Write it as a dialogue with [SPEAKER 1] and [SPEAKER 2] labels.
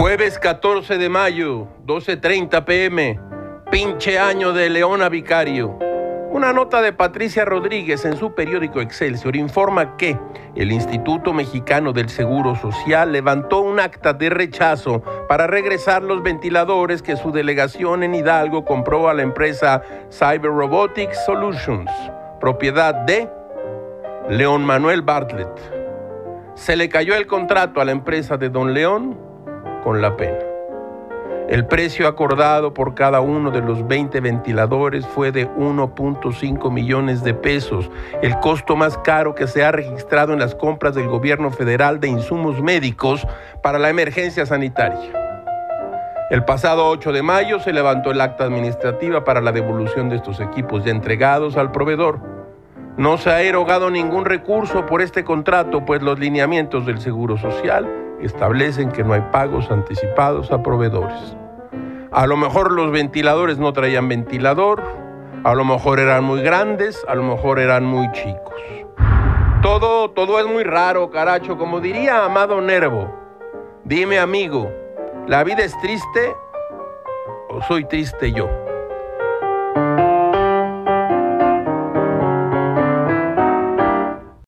[SPEAKER 1] Jueves 14 de mayo, 12.30 pm, pinche año de Leona Vicario. Una nota de Patricia Rodríguez en su periódico Excelsior informa que el Instituto Mexicano del Seguro Social levantó un acta de rechazo para regresar los ventiladores que su delegación en Hidalgo compró a la empresa Cyber Robotics Solutions, propiedad de León Manuel Bartlett. Se le cayó el contrato a la empresa de Don León con la pena. El precio acordado por cada uno de los 20 ventiladores fue de 1.5 millones de pesos, el costo más caro que se ha registrado en las compras del gobierno federal de insumos médicos para la emergencia sanitaria. El pasado 8 de mayo se levantó el acta administrativa para la devolución de estos equipos ya entregados al proveedor. No se ha erogado ningún recurso por este contrato, pues los lineamientos del Seguro Social establecen que no hay pagos anticipados a proveedores. A lo mejor los ventiladores no traían ventilador, a lo mejor eran muy grandes, a lo mejor eran muy chicos. Todo, todo es muy raro, caracho, como diría Amado Nervo. Dime, amigo, ¿la vida es triste o soy triste yo?